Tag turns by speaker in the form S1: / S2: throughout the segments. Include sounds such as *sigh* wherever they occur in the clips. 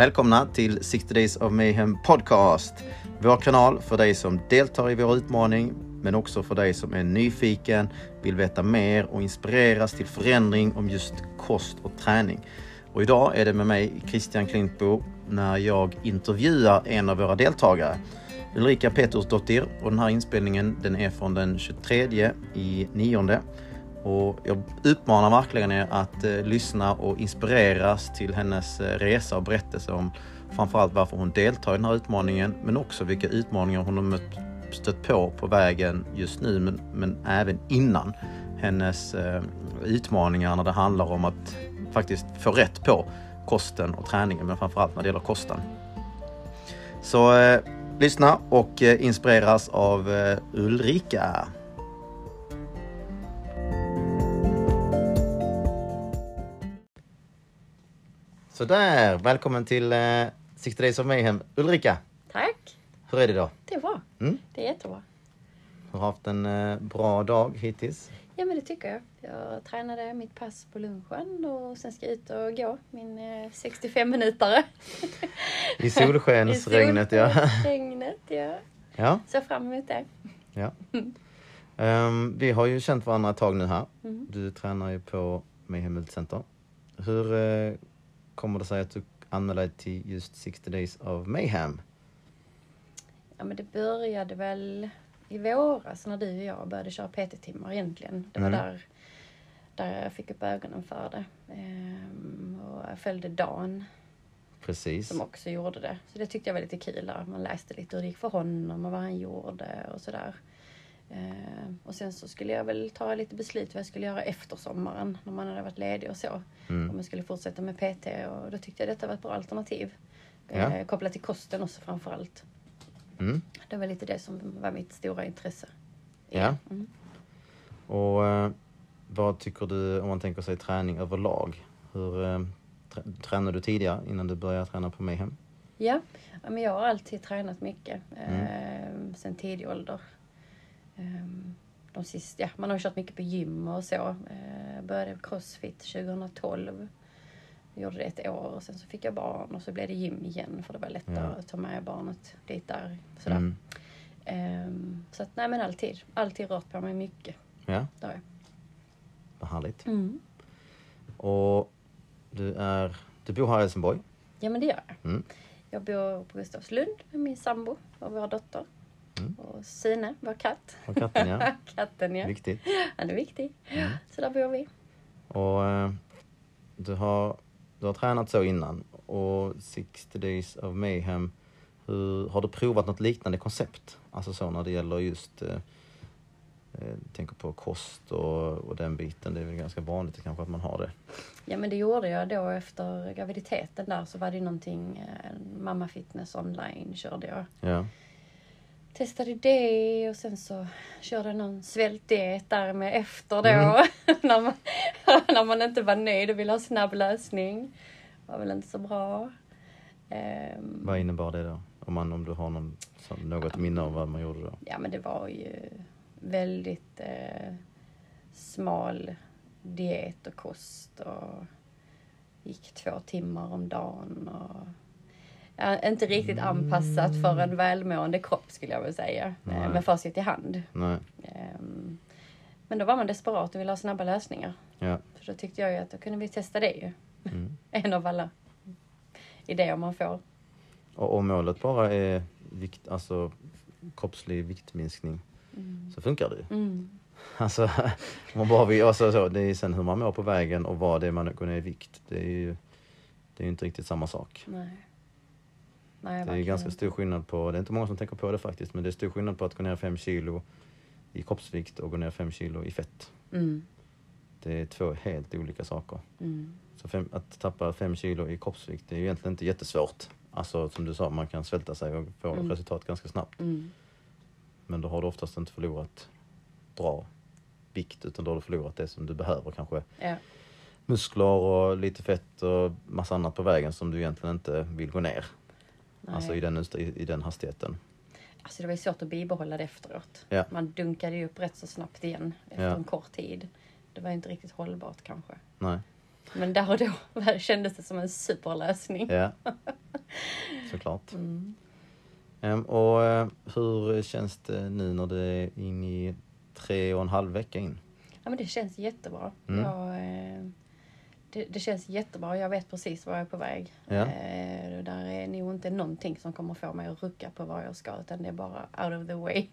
S1: Välkomna till 60 Days of Mayhem Podcast. Vår kanal för dig som deltar i vår utmaning men också för dig som är nyfiken, vill veta mer och inspireras till förändring om just kost och träning. Och idag är det med mig Christian Klintbo när jag intervjuar en av våra deltagare. Ulrika Petersdottir och den här inspelningen den är från den 23 i nionde. Och jag uppmanar verkligen er att eh, lyssna och inspireras till hennes eh, resa och berättelse om framförallt varför hon deltar i den här utmaningen men också vilka utmaningar hon har mött, stött på på vägen just nu men, men även innan hennes eh, utmaningar när det handlar om att faktiskt få rätt på kosten och träningen men framförallt när det gäller kosten. Så eh, lyssna och eh, inspireras av eh, Ulrika. Sådär, välkommen till eh, 60 Days of Mayhem. Ulrika,
S2: Tack!
S1: hur är det då?
S2: Det är bra.
S1: Mm?
S2: Det är jättebra.
S1: Har du haft en eh, bra dag hittills?
S2: Ja men det tycker jag. Jag tränade mitt pass på lunchen och sen ska jag ut och gå min eh, 65 minutare.
S1: I solskensregnet, *laughs* ja.
S2: Regnet, ja.
S1: ja.
S2: Ser fram emot det.
S1: ja. Ehm, vi har ju känt varandra ett tag nu här.
S2: Mm.
S1: Du tränar ju på Mayhem Multicenter. Hur eh, kommer det sig att du anmälde dig till just 60 Days of Mayhem?
S2: Ja men det började väl i våras när du och jag började köra PT-timmar egentligen. Det var
S1: Mm.
S2: där, där jag fick upp ögonen för det. Ehm, och jag följde Dan
S1: Precis.
S2: som också gjorde det. Så det tyckte jag var lite kul där. Man läste lite hur det gick för honom och vad han gjorde och sådär. Eh, och sen så skulle jag väl ta lite beslut vad jag skulle göra efter sommaren när man hade varit ledig och så.
S1: Mm.
S2: Om jag skulle fortsätta med PT och då tyckte jag detta var ett bra alternativ.
S1: Ja.
S2: Eh, kopplat till kosten också framförallt.
S1: Mm.
S2: Det var lite det som var mitt stora intresse.
S1: Ja.
S2: Mm.
S1: Och eh, vad tycker du om man tänker sig träning överlag? Hur eh, trä- tränade du tidigare innan du började träna på Mayhem?
S2: Ja, ja, men jag har alltid tränat mycket.
S1: Mm.
S2: Eh, sen tidig ålder. Eh, de sista, ja, man har kört mycket på gym och så. Eh, började med crossfit 2012. Jag gjorde det ett år och sen så fick jag barn och så blev det gym igen för det var lättare
S1: Ja.
S2: att ta med barnet dit där. Sådär.
S1: Mm.
S2: Ehm, så att nej men alltid. Alltid rört på mig mycket.
S1: Ja,
S2: Det har jag.
S1: vad härligt.
S2: Mm.
S1: Och du, är, du bor här i Helsingborg.
S2: Ja men det gör jag.
S1: Mm.
S2: Jag bor på Gustavslund med min sambo och vår dotter.
S1: Mm.
S2: Och Sine, vår katt.
S1: Och katten ja. *laughs*
S2: Katten ja.
S1: Viktigt.
S2: Han är viktig.
S1: Mm.
S2: Så där bor vi.
S1: Och eh, du har, du har tränat så innan. Och 60 Days of Mayhem. Hur, har du provat något liknande koncept? Alltså så när det gäller just eh, eh, tänker på kost och, och den biten. Det är väl ganska vanligt kanske att man har det.
S2: Ja men det gjorde jag då efter graviditeten där så var det någonting, eh, Mamma Fitness online körde jag.
S1: Ja.
S2: Testade det och sen så körde någon svältdiet där med efter då.
S1: Mm. *laughs*
S2: när, man, *laughs* när man inte var nöjd och ville ha snabb lösning. var väl inte så bra. Ehm,
S1: Vad innebar det då? Om, man, om du har någon, något minne av vad man gjorde då?
S2: Ja men det var ju väldigt eh, smal diet och kost och gick två timmar om dagen och ja, inte riktigt anpassat för en välmående kropp skulle jag väl säga. Eh,
S1: Nej.
S2: med facit i hand.
S1: Nej.
S2: Ehm, men då var man desperat och ville ha snabba lösningar.
S1: Ja.
S2: Så då tyckte jag ju att då kunde vi testa det ju.
S1: Mm. *laughs*
S2: En av alla idéer man får.
S1: Och om målet bara är vikt, alltså kroppslig viktminskning så funkar det ju.
S2: Mm. *laughs*
S1: Alltså, man bara vill, alltså, så, det är sen hur man mår på vägen och vad det är man går ner i vikt. Det är ju det är inte riktigt samma sak.
S2: Nej. Nej,
S1: Det är
S2: verkligen
S1: ganska stor skillnad på, det är inte många som tänker på det faktiskt, men det är stor skillnad på att gå ner 5 kilo i kroppsvikt och gå ner 5 kilo i fett.
S2: Mm.
S1: Det är två helt olika saker.
S2: Mm.
S1: Så fem, att tappa 5 kilo i kroppsvikt det är ju egentligen inte jättesvårt. Alltså som du sa, man kan svälta sig och få
S2: Mm.
S1: resultat ganska snabbt.
S2: Mm.
S1: Men då har du oftast inte förlorat bra vikt utan då har du förlorat det som du behöver kanske.
S2: Ja.
S1: Muskler och lite fett och massa annat på vägen som du egentligen inte vill gå ner.
S2: Nej.
S1: Alltså i den, i den hastigheten.
S2: Alltså det var ju svårt att bibehålla det efteråt.
S1: Ja.
S2: Man dunkade ju upp rätt så snabbt igen efter
S1: Ja.
S2: en kort tid. Det var ju inte riktigt hållbart kanske.
S1: Nej.
S2: Men där och då *laughs* kändes det som en superlösning.
S1: Ja, *laughs* såklart.
S2: Mm.
S1: Ehm, och eh, hur känns det nu när det är in i tre och en halv vecka in?
S2: Ja, men det känns jättebra.
S1: Mm.
S2: Jag, eh, det, det känns jättebra. Jag vet precis var jag är på väg.
S1: Ja.
S2: Eh, där är nog inte någonting som kommer få mig att rucka på var jag ska utan det är bara out of the way.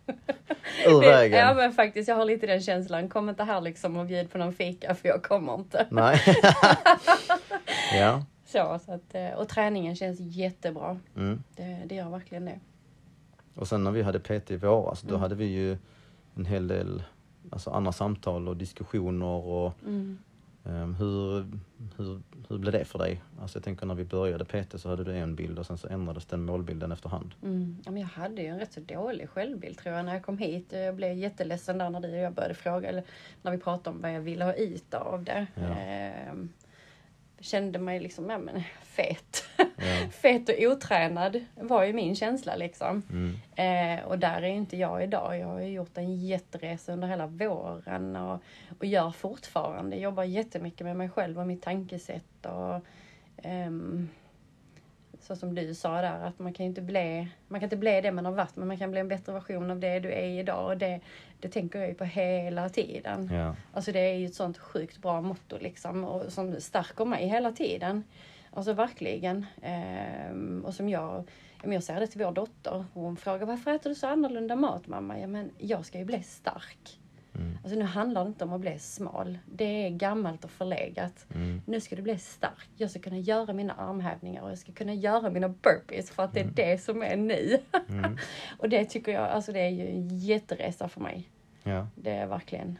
S1: Ur *laughs* vägen?
S2: Ja men faktiskt, jag har lite den känslan. Kom inte här liksom och bjud på någon fika för jag kommer inte.
S1: Nej. *laughs* ja.
S2: Så, så att, eh, och träningen känns jättebra.
S1: Mm.
S2: Det, det gör verkligen det.
S1: Och sen när vi hade PT i våras, då
S2: Mm.
S1: hade vi ju en hel del alltså andra samtal och diskussioner och
S2: Mm.
S1: Ehm, hur, hur, hur blev det för dig? Alltså jag tänker när vi började PT så hade du en bild och sen så ändrades den målbilden efterhand.
S2: Mm. Ja, men jag hade ju en rätt så dålig självbild tror jag när jag kom hit. Jag blev jätteledsen där när du och jag började fråga, eller när vi pratade om vad jag ville ha ut av det.
S1: Ja.
S2: Ehm, kände mig liksom, ja men *laughs* fet.
S1: Ja. *laughs*
S2: fet och otränad var ju min känsla liksom.
S1: Mm.
S2: Eh, och där är inte jag idag. Jag har ju gjort en jätteresa under hela våren och, och gör fortfarande. Jobbar jättemycket med mig själv och mitt tankesätt. Och, ehm, så som du sa där, att man kan inte bli, man kan inte bli det man har varit, men man kan bli en bättre version av det du är idag. Och det, det tänker jag ju på hela tiden.
S1: Ja.
S2: Alltså det är ju ett sånt sjukt bra motto liksom och som stärker mig hela tiden. Alltså verkligen. Ehm, och som jag, jag säger det till vår dotter. Hon frågar varför äter du så annorlunda mat mamma? Ja men jag ska ju bli stark.
S1: Mm.
S2: Alltså nu handlar det inte om att bli smal. Det är gammalt och förlegat.
S1: Mm.
S2: Nu ska du bli stark. Jag ska kunna göra mina armhävningar och jag ska kunna göra mina burpees för att det är det som är nu.
S1: Mm. *laughs*
S2: och det tycker jag, alltså det är ju en jätteresa för mig.
S1: Ja.
S2: Det är verkligen.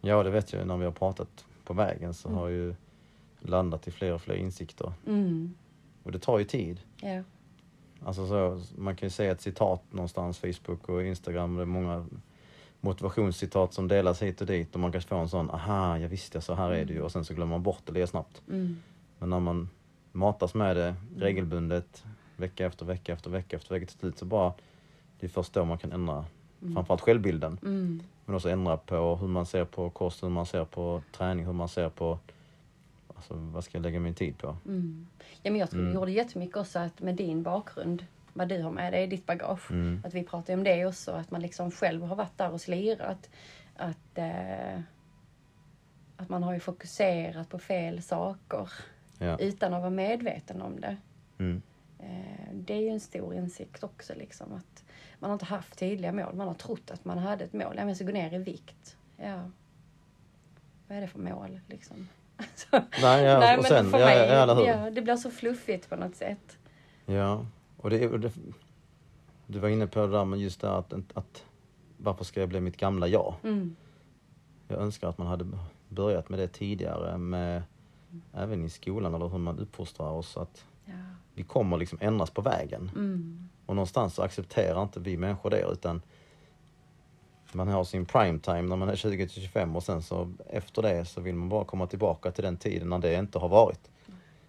S1: ja, det vet jag när vi har pratat på vägen så
S2: Mm.
S1: har ju landat i fler och fler insikter.
S2: Mm.
S1: Och det tar ju tid.
S2: Ja.
S1: Alltså så, man kan ju säga ett citat någonstans, Facebook och Instagram, det är många motivationscitat som delas hit och dit och man kan få en sån, aha, jag visste, så här är det ju och sen så glömmer man bort det lite snabbt.
S2: Mm.
S1: Men när man matas med det regelbundet, vecka efter vecka efter vecka efter vecka till slut så bara, det är först då man kan ändra framförallt självbilden.
S2: Mm.
S1: Men också ändra på hur man ser på kost, hur man ser på träning, hur man ser på, alltså vad ska jag lägga min tid på?
S2: Mm. Ja, men jag tror
S1: Mm.
S2: det gjorde jättemycket också att med din bakgrund, vad du har med dig i ditt bagage,
S1: Mm.
S2: att vi pratade om det också, att man liksom själv har varit där och slirat. Att, eh, att man har ju fokuserat på fel saker
S1: Ja.
S2: utan att vara medveten om det.
S1: Mm.
S2: Eh, det är ju en stor insikt också, liksom, att man har inte haft tydliga mål. Man har trott att man hade ett mål. Jag ska gå ner i vikt. Ja. Vad är det för mål liksom? *laughs* Alltså,
S1: Nej, ja,
S2: nej, men
S1: sen,
S2: för mig,
S1: ja,
S2: ja, det blir så fluffigt på något sätt.
S1: Ja, och det, och det Du var inne på det där med just det att, att varför ska jag bli mitt gamla jag?
S2: Mm.
S1: Jag önskar att man hade börjat med det tidigare med även i skolan eller hur man uppfostrar oss att
S2: Ja.
S1: vi kommer liksom ändras på vägen.
S2: Mm.
S1: Och någonstans så accepterar inte vi människor det utan man har sin prime time när man är 20 till 25 och sen så efter det så vill man bara komma tillbaka till den tiden när det inte har varit.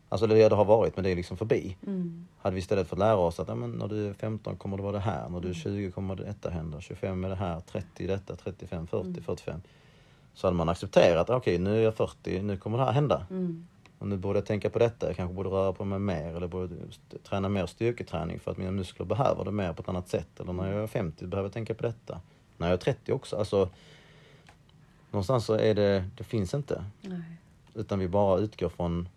S1: Alltså det, det har varit men det är liksom förbi.
S2: Mm.
S1: Hade vi istället fått lära oss att ja, men när du är 15 kommer det vara det här, när du är 20 kommer det detta hända, 25 är det här, 30 detta, 35, 40, 45. Så hade man accepterat, okej nu är jag 40, nu kommer det här hända.
S2: Mm.
S1: Och nu borde jag tänka på detta, jag kanske borde röra på mig mer eller borde träna mer styrketräning för att mina muskler behöver det mer på ett annat sätt. Eller när jag är 50 behöver jag tänka på detta. När jag är 30 också. Alltså, någonstans så är det, det finns inte.
S2: Nej.
S1: Utan vi bara utgår från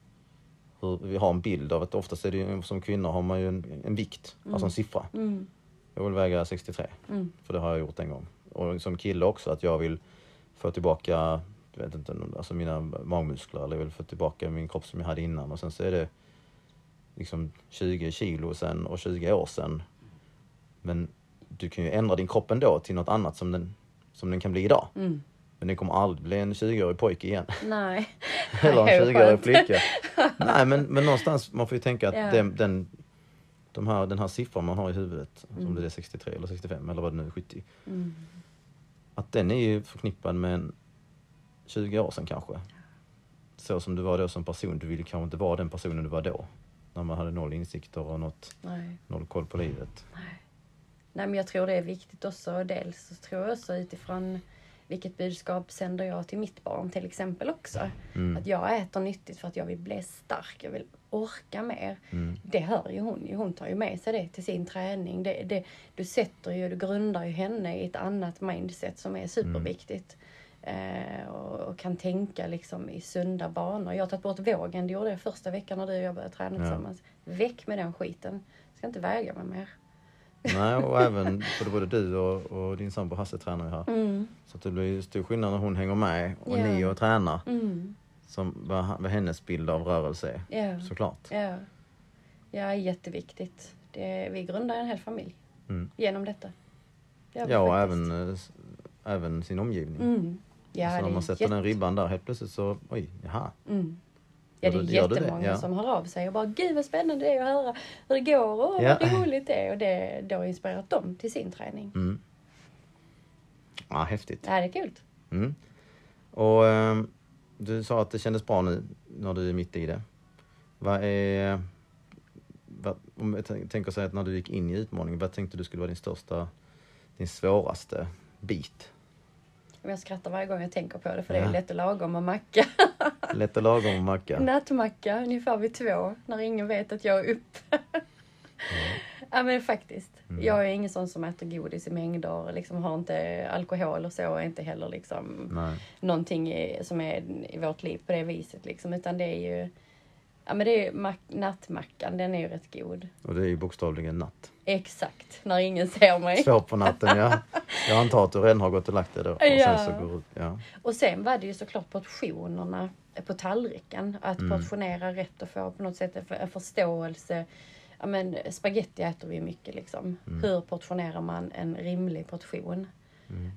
S1: hur vi har en bild av att oftast är det ju, som kvinnor har man ju en, en vikt, alltså en siffra.
S2: Mm.
S1: Jag vill väga 63,
S2: Mm.
S1: för det har jag gjort en gång. Och som kille också att jag vill få tillbaka, jag vet inte, alltså mina magmuskler eller jag vill få tillbaka min kropp som jag hade innan. Och sen så är det liksom 20 kilo sen och 20 år sen. Men du kan ju ändra din kropp ändå till något annat som den, som den kan bli idag.
S2: Mm.
S1: Men den kommer aldrig bli en 20-årig pojke igen.
S2: Nej. *laughs*
S1: Eller en
S2: ju
S1: 20-årig
S2: skönt.
S1: flicka. *laughs* Nej men, men någonstans, man får ju tänka att
S2: Ja.
S1: den, den, de här, den här siffran man har i huvudet,
S2: Mm.
S1: om det är 63 eller 65 eller vad det nu är, 70.
S2: Mm.
S1: Att den är ju förknippad med en 20 år sedan kanske. Så som du var då som person, du ville kanske inte vara den personen du var då. När man hade noll insikter och något,
S2: Nej.
S1: noll koll på livet.
S2: Nej, men jag tror det är viktigt också. Dels så tror jag också utifrån vilket budskap sänder jag till mitt barn till exempel också.
S1: Mm.
S2: Att jag äter nyttigt för att jag vill bli stark, jag vill orka mer.
S1: Mm.
S2: Det hör ju hon. Hon tar ju med sig det till sin träning. Det, det, du sätter ju, du grundar ju henne i ett annat mindset som är superviktigt. Eh, och, och kan tänka liksom i sunda banor. Jag har tagit bort vågen, det gjorde jag första veckan när du och jag började träna
S1: Ja.
S2: tillsammans. Väck med den skiten. Jag ska inte väga mig mer.
S1: Nej, och även både, både du och, och din sambo Hasse tränar ju här.
S2: Mm.
S1: Så det blir stor skillnad när hon hänger med och
S2: Ja.
S1: ni och tränar.
S2: Mm.
S1: Som vad, vad hennes bild av rörelse är.
S2: Ja.
S1: Såklart.
S2: Ja. ja, jätteviktigt. Det, vi grundar en hel familj
S1: Mm.
S2: genom detta.
S1: Ja, och även, eh, även sin omgivning.
S2: Mm. Ja,
S1: så när
S2: är
S1: man sätter
S2: jätte-
S1: den ribban där helt plötsligt så, oj, jaha.
S2: Mm. Ja, det är
S1: det?
S2: jättemånga
S1: Ja.
S2: som hör av sig och bara Gud vad spännande det är att höra hur det går och
S1: Ja.
S2: vad roligt det är. Och det, det har inspirerat dem till sin träning.
S1: Mm. Ja, häftigt.
S2: Det här är kul.
S1: Mm. Och ehm, du sa att det kändes bra nu när du är mitt i det. Vad är... Vad, om jag tän- tänker säga att när du gick in i utmaningen, vad tänkte du skulle vara din största, din svåraste bit?
S2: Jag skrattar varje gång jag tänker på det för det
S1: Ja.
S2: är lätt och lagom och macka. *laughs*
S1: Lätt och lagom och macka.
S2: Nattmacka ungefär vid två när ingen vet att jag är uppe. *laughs* ja men faktiskt.
S1: Mm.
S2: Jag är ingen sån som äter godis i mängder, liksom har inte alkohol och så, och inte heller liksom
S1: Nej.
S2: någonting i, som är i vårt liv på det viset liksom. Utan det är ju, ja men det är mack, nattmackan, den är ju rätt god.
S1: Och det är ju bokstavligen natt.
S2: Exakt, när ingen ser mig.
S1: Två på natten, ja. *laughs* Jag antar att du redan har gått och lagt dig då. Och
S2: Ja.
S1: sen så går ja.
S2: Och sen var det ju såklart portionerna på tallriken. Att
S1: Mm.
S2: portionera rätt och få på något sätt en för- en förståelse. Ja men spaghetti äter vi mycket liksom.
S1: Mm.
S2: Hur portionerar man en rimlig portion?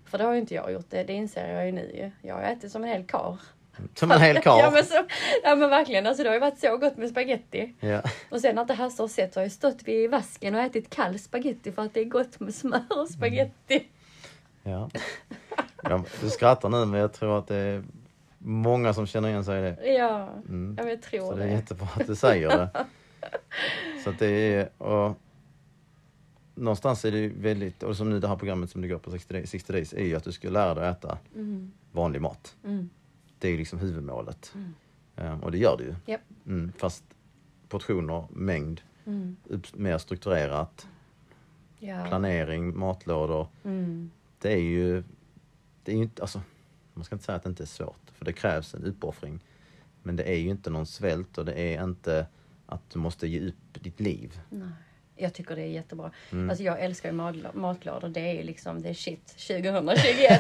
S2: För det har ju inte jag gjort, det, det inser jag ju nu ju. Jag har ätit som en hel kar.
S1: Som en hel karl. *laughs*
S2: ja, men så, ja men verkligen, alltså det har ju varit så gott med spaghetti.
S1: Ja.
S2: Och sen när inte Hasse har sett så har jag stått vid vasken och ätit kall spaghetti för att det är gott med smör och spaghetti.
S1: Ja. *laughs* ja. Du skrattar nu men jag tror att det är många som känner igen sig i det.
S2: Ja,
S1: Mm.
S2: jag tror
S1: Så det är
S2: det.
S1: jättebra att du säger det. *laughs* Så att det är, och någonstans är det väldigt, och som nu det här programmet som du går på 60 days, 60 days är ju att du ska lära dig att äta
S2: Mm.
S1: vanlig mat.
S2: Mm.
S1: Det är ju liksom huvudmålet.
S2: Mm.
S1: Ehm, och det gör du ju.
S2: Japp.
S1: Mm, fast portioner, mängd,
S2: Mm.
S1: mer strukturerat,
S2: Ja.
S1: planering, matlådor.
S2: Mm.
S1: Det är ju, det är ju inte, alltså, man ska inte säga att det inte är svårt, för det krävs en uppoffring. Men det är ju inte någon svält och det är inte att du måste ge upp ditt liv.
S2: Nej. Jag tycker det är jättebra.
S1: Mm.
S2: Alltså jag älskar ju matl- matlådor. Det är ju liksom, det är shit 2021. *laughs*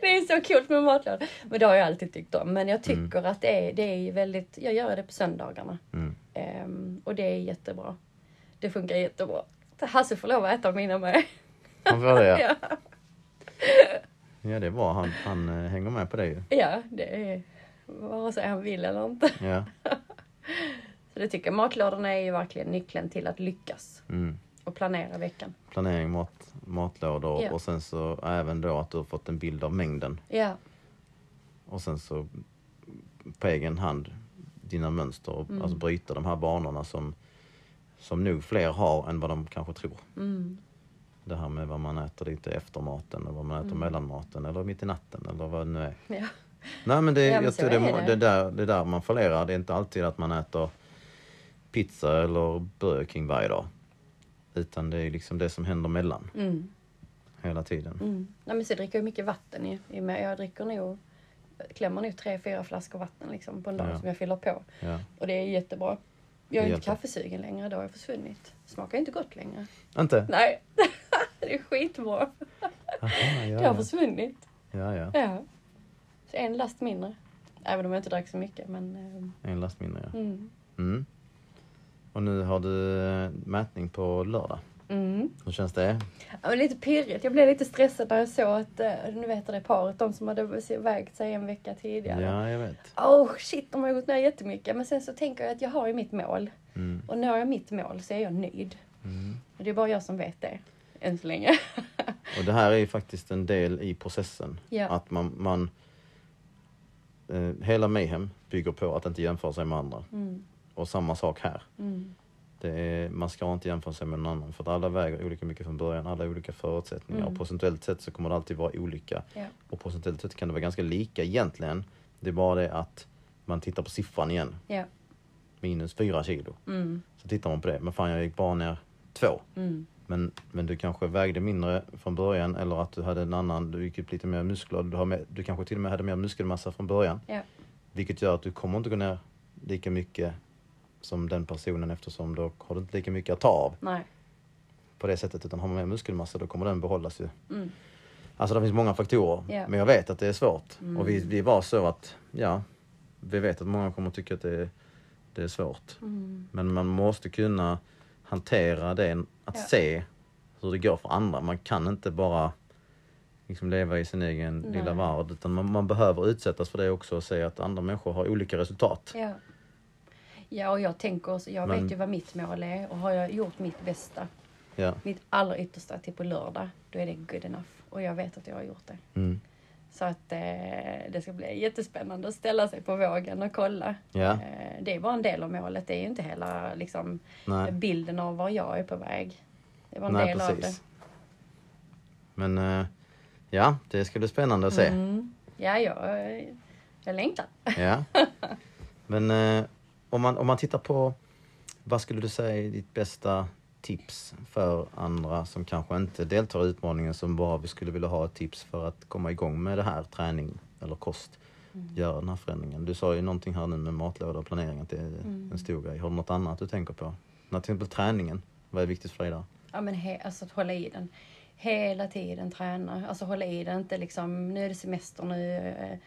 S2: det är så kul med matlådor. Men det har jag alltid tyckt om. Men jag tycker att det är, det är väldigt, jag gör det på söndagarna.
S1: Mm.
S2: Ehm, och det är jättebra. Det funkar jättebra. Hasse får lov att äta mina med.
S1: Han får det, *laughs* ja.
S2: ja.
S1: det är bra, han, han eh, hänger med på det ju.
S2: ja, det är vare sig han vill eller inte.
S1: Ja. *laughs*
S2: Så det tycker jag. Matlådorna är ju verkligen nyckeln till att lyckas
S1: Mm.
S2: och planera veckan.
S1: Planering, mat, matlådor
S2: Ja.
S1: och sen så även då att du har fått en bild av mängden.
S2: Ja,
S1: Och sen så på egen hand dina mönster och
S2: Mm.
S1: alltså bryta de här banorna som, som nog fler har än vad de kanske tror.
S2: mm.
S1: Det här med vad man äter lite efter maten och vad man äter
S2: Mm.
S1: mellan maten eller mitt i natten eller vad det nu är.
S2: ja.
S1: Nej men det,
S2: Ja, men
S1: jag tror det,
S2: det.
S1: det, där, det där man fallerar. Det är inte alltid att man äter pizza eller Burger King varje dag. Utan det är liksom det som händer mellan
S2: Mm.
S1: hela tiden.
S2: Mm. Nej, men så dricker jag mycket vatten ju. I och med- Jag dricker nog, klämmer nog tre, fyra flaskor vatten liksom på en dag
S1: Ja.
S2: som jag fyller på.
S1: Ja.
S2: Och det är jättebra. Jag är inte kaffesugen längre, det har jag försvunnit. Smakar inte gott längre.
S1: Inte?
S2: Nej, *laughs* det är skitbra.
S1: Aha, ja,
S2: Det har
S1: ja.
S2: försvunnit.
S1: ja, ja.
S2: Ja. Så en last mindre. Även om jag inte drack så mycket. Men, eh,
S1: En last mindre ja.
S2: mm.
S1: Mm. Och nu har du eh, mätning på lördag.
S2: Mm.
S1: Hur känns det?
S2: Ja, lite pirrigt. Jag blev lite stressad när jag såg att, eh, nu vet det paret, de som hade vägt sig en vecka tidigare.
S1: Ja, jag vet.
S2: Oh, shit, de har gått ner jättemycket. Men sen så tänker jag att jag har ju mitt mål.
S1: Mm.
S2: Och når jag mitt mål så är jag nöjd.
S1: Mm.
S2: Det är bara jag som vet det. Än så länge. *laughs*
S1: Och det här är ju faktiskt en del i processen.
S2: Ja.
S1: Att man, man eh, hela Mayhem bygger på att inte jämföra sig med andra.
S2: Mm.
S1: Och samma sak här.
S2: Mm.
S1: Det är, man ska inte jämföra sig med någon annan för att alla väger olika mycket från början, alla har olika förutsättningar
S2: Mm.
S1: och procentuellt sett så kommer det alltid vara olika.
S2: Ja.
S1: Och procentuellt sett kan det vara ganska lika egentligen. Det är bara det att man tittar på siffran igen,
S2: Ja.
S1: minus 4 kilo.
S2: Mm.
S1: Så tittar man på det, men fan jag gick bara ner 2.
S2: Mm.
S1: Men, men du kanske vägde mindre från början eller att du hade en annan, du gick upp lite mer muskler. Du, har med, du kanske till och med hade mer muskelmassa från början.
S2: Ja.
S1: Vilket gör att du kommer inte gå ner lika mycket som den personen eftersom då har du inte lika mycket att ta av
S2: Nej.
S1: på det sättet. Utan har man mer muskelmassa då kommer den behållas ju.
S2: Mm.
S1: Alltså det finns många faktorer.
S2: Ja.
S1: Men jag vet att det är svårt.
S2: Mm.
S1: Och vi, vi var så att, ja, vi vet att många kommer tycka att det är, det är svårt.
S2: Mm.
S1: Men man måste kunna hantera det, att
S2: Ja.
S1: se hur det går för andra. Man kan inte bara liksom leva i sin egen
S2: Nej.
S1: lilla värld utan man, man behöver utsättas för det också och se att andra människor har olika resultat.
S2: Ja. Ja, och jag tänker, också- jag
S1: Men-
S2: vet ju vad mitt mål är och har jag gjort mitt bästa,
S1: Ja.
S2: mitt allra yttersta till på lördag, då är det good enough. Och jag vet att jag har gjort det.
S1: Mm.
S2: Så att eh, det ska bli jättespännande att ställa sig på vågen och kolla.
S1: Ja.
S2: Eh, det är bara en del av målet, det är ju inte hela liksom,
S1: Nej.
S2: bilden av var jag är på väg. Det var en
S1: Nej,
S2: del av det.
S1: precis. Men eh, ja, det ska bli spännande att se.
S2: Mm. Ja, jag, jag längtar.
S1: Ja. *laughs* Men eh, om, man, om man tittar på, vad skulle du säga är ditt bästa tips för andra som kanske inte deltar i utmaningen som bara vi skulle vilja ha ett tips för att komma igång med det här träning eller kost, göra den här förändringen. Du sa ju någonting här nu med matlåda och planering att det är en stor grej. Har du något annat du tänker på? När till exempel träningen, vad är viktigt för dig där?
S2: Ja, men he, alltså att hålla i den. Hela tiden träna. Alltså hålla i den. Inte liksom, nu är det semester, nu, eh,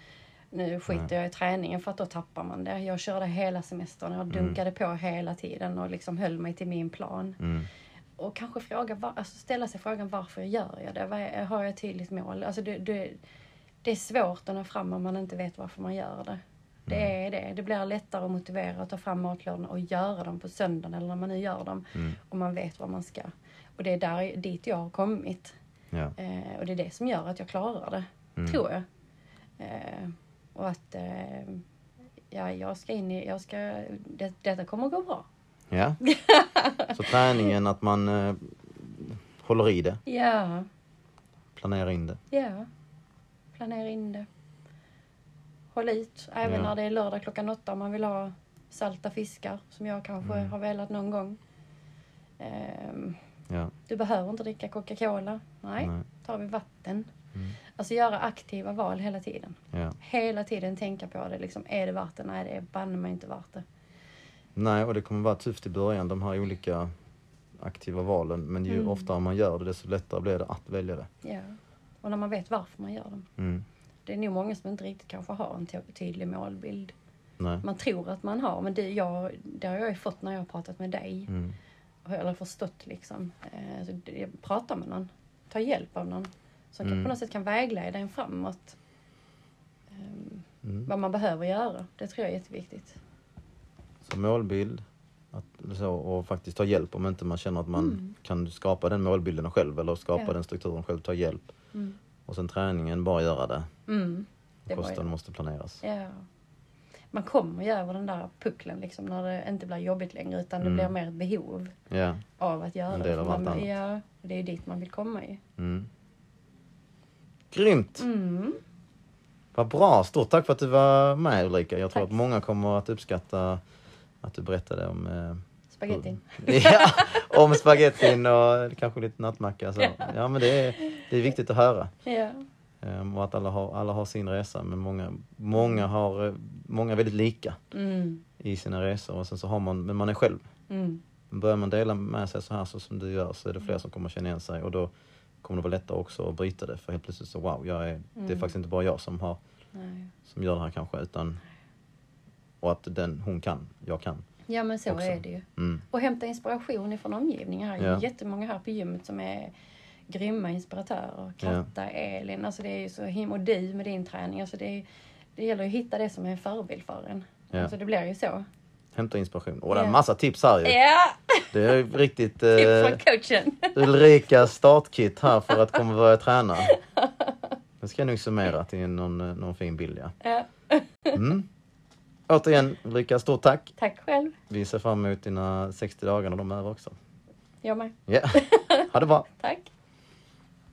S2: nu skiter jag i träningen för att då tappar man det. Jag körde hela semestern. Jag dunkade på hela tiden och liksom höll mig till min plan.
S1: Mm.
S2: Och kanske fråga, var- alltså ställa sig frågan varför gör jag det? Har jag ett tydligt mål? Alltså det, det, det är svårt att nå fram om man inte vet varför man gör det. Det är det. Det blir lättare att motivera att ta fram matlådorna och göra dem på söndagen eller när man nu gör dem. Om man vet vad man ska. Och det är där, dit jag har kommit.
S1: Ja.
S2: Eh, och det är det som gör att jag klarar det.
S1: Mm.
S2: Tror jag. Eh, och att eh, ja, jag ska in i, jag ska, det, detta kommer att gå bra.
S1: ja. Så *laughs* träningen, att man eh, håller i det,
S2: Ja,
S1: planerar in det.
S2: ja. Planera in det. Håll ut, även
S1: Ja.
S2: när det är lördag klockan åtta om man vill ha salta fiskar, som jag kanske
S1: Mm.
S2: har velat någon gång. Ehm,
S1: Ja.
S2: du behöver inte dricka Coca-Cola. Nej,
S1: Nej.
S2: tar vi vatten.
S1: Mm.
S2: Alltså göra aktiva val hela tiden. Hela tiden tänka på det. Liksom, är det värt det? Nej, det är banne mig inte värt det.
S1: Nej, och det kommer vara tufft i början, de här olika aktiva valen. Men ju
S2: Mm.
S1: oftare man gör det, desto lättare blir det att välja det.
S2: Ja. Och när man vet varför man gör dem.
S1: Mm.
S2: Det är nog många som inte riktigt kanske har en ty- tydlig målbild.
S1: Nej.
S2: Man tror att man har, men det, jag, det har jag ju fått när jag har pratat med dig.
S1: Mm.
S2: Eller förstått liksom. Eh, så det- prata med någon. Ta hjälp av någon. Som
S1: Mm.
S2: på något sätt kan vägleda en framåt. Ehm,
S1: Mm.
S2: vad man behöver göra. Det tror jag är jätteviktigt.
S1: Så målbild att, så, och faktiskt ta hjälp om inte man känner att man
S2: Mm.
S1: kan skapa den målbilden själv eller skapa
S2: Ja.
S1: den strukturen själv, ta hjälp.
S2: Mm.
S1: Och sen träningen, bara göra det.
S2: Mm. Det
S1: Kosten måste planeras.
S2: Ja. Man kommer ju över den där pucklen liksom när det inte blir jobbigt längre utan det
S1: Mm.
S2: blir mer ett behov
S1: Ja.
S2: av att göra
S1: En
S2: det.
S1: del av
S2: För
S1: allt
S2: man,
S1: annat.
S2: Ja, det är ju dit man vill komma ju.
S1: Mm. Grymt! Vad bra! Stort tack för att du var med Ulrika. Jag tror
S2: Tack.
S1: att många kommer att uppskatta att du berättade om eh,
S2: Spagettin. *laughs*
S1: Ja, om spagettin och kanske lite nattmacka. Så. Ja, men det är, det är viktigt att höra.
S2: Ja.
S1: Ehm, och att alla har, alla har sin resa, men många, många har eh, många är väldigt lika
S2: Mm.
S1: i sina resor. Och sen så har man, men man är själv.
S2: Mm.
S1: Börjar man dela med sig så här så som du gör så är det fler som kommer känna igen sig och då kommer det vara lättare också att bryta det. För helt plötsligt så wow, jag är, det är
S2: Mm.
S1: faktiskt inte bara jag som, har,
S2: Nej.
S1: som gör det här kanske utan och att den, hon kan, jag kan.
S2: Ja men så
S1: Också.
S2: är det ju.
S1: Mm.
S2: Och hämta inspiration ifrån omgivningen. Här är
S1: Ja.
S2: ju jättemånga här på gymmet som är grymma inspiratörer. Katta, Elin, alltså det är ju så him och du med din träning. Alltså det, är, det gäller att hitta det som är en förebild för en.
S1: Ja.
S2: Alltså det blir ju så.
S1: Hämta inspiration. Och det är en massa tips här ju.
S2: Ja!
S1: Det är riktigt *laughs*
S2: Tips
S1: eh,
S2: från coachen. *laughs*
S1: Ulrikas startkit här för att komma börja träna. Det ska jag nog summera till någon, eh, någon fin bild
S2: ja.
S1: Mm. Återigen Ulrika, stort tack.
S2: Tack själv.
S1: vi ser fram emot dina 60 dagar när de är över också.
S2: Jag med.
S1: Ja, ha det bra! *laughs*
S2: Tack!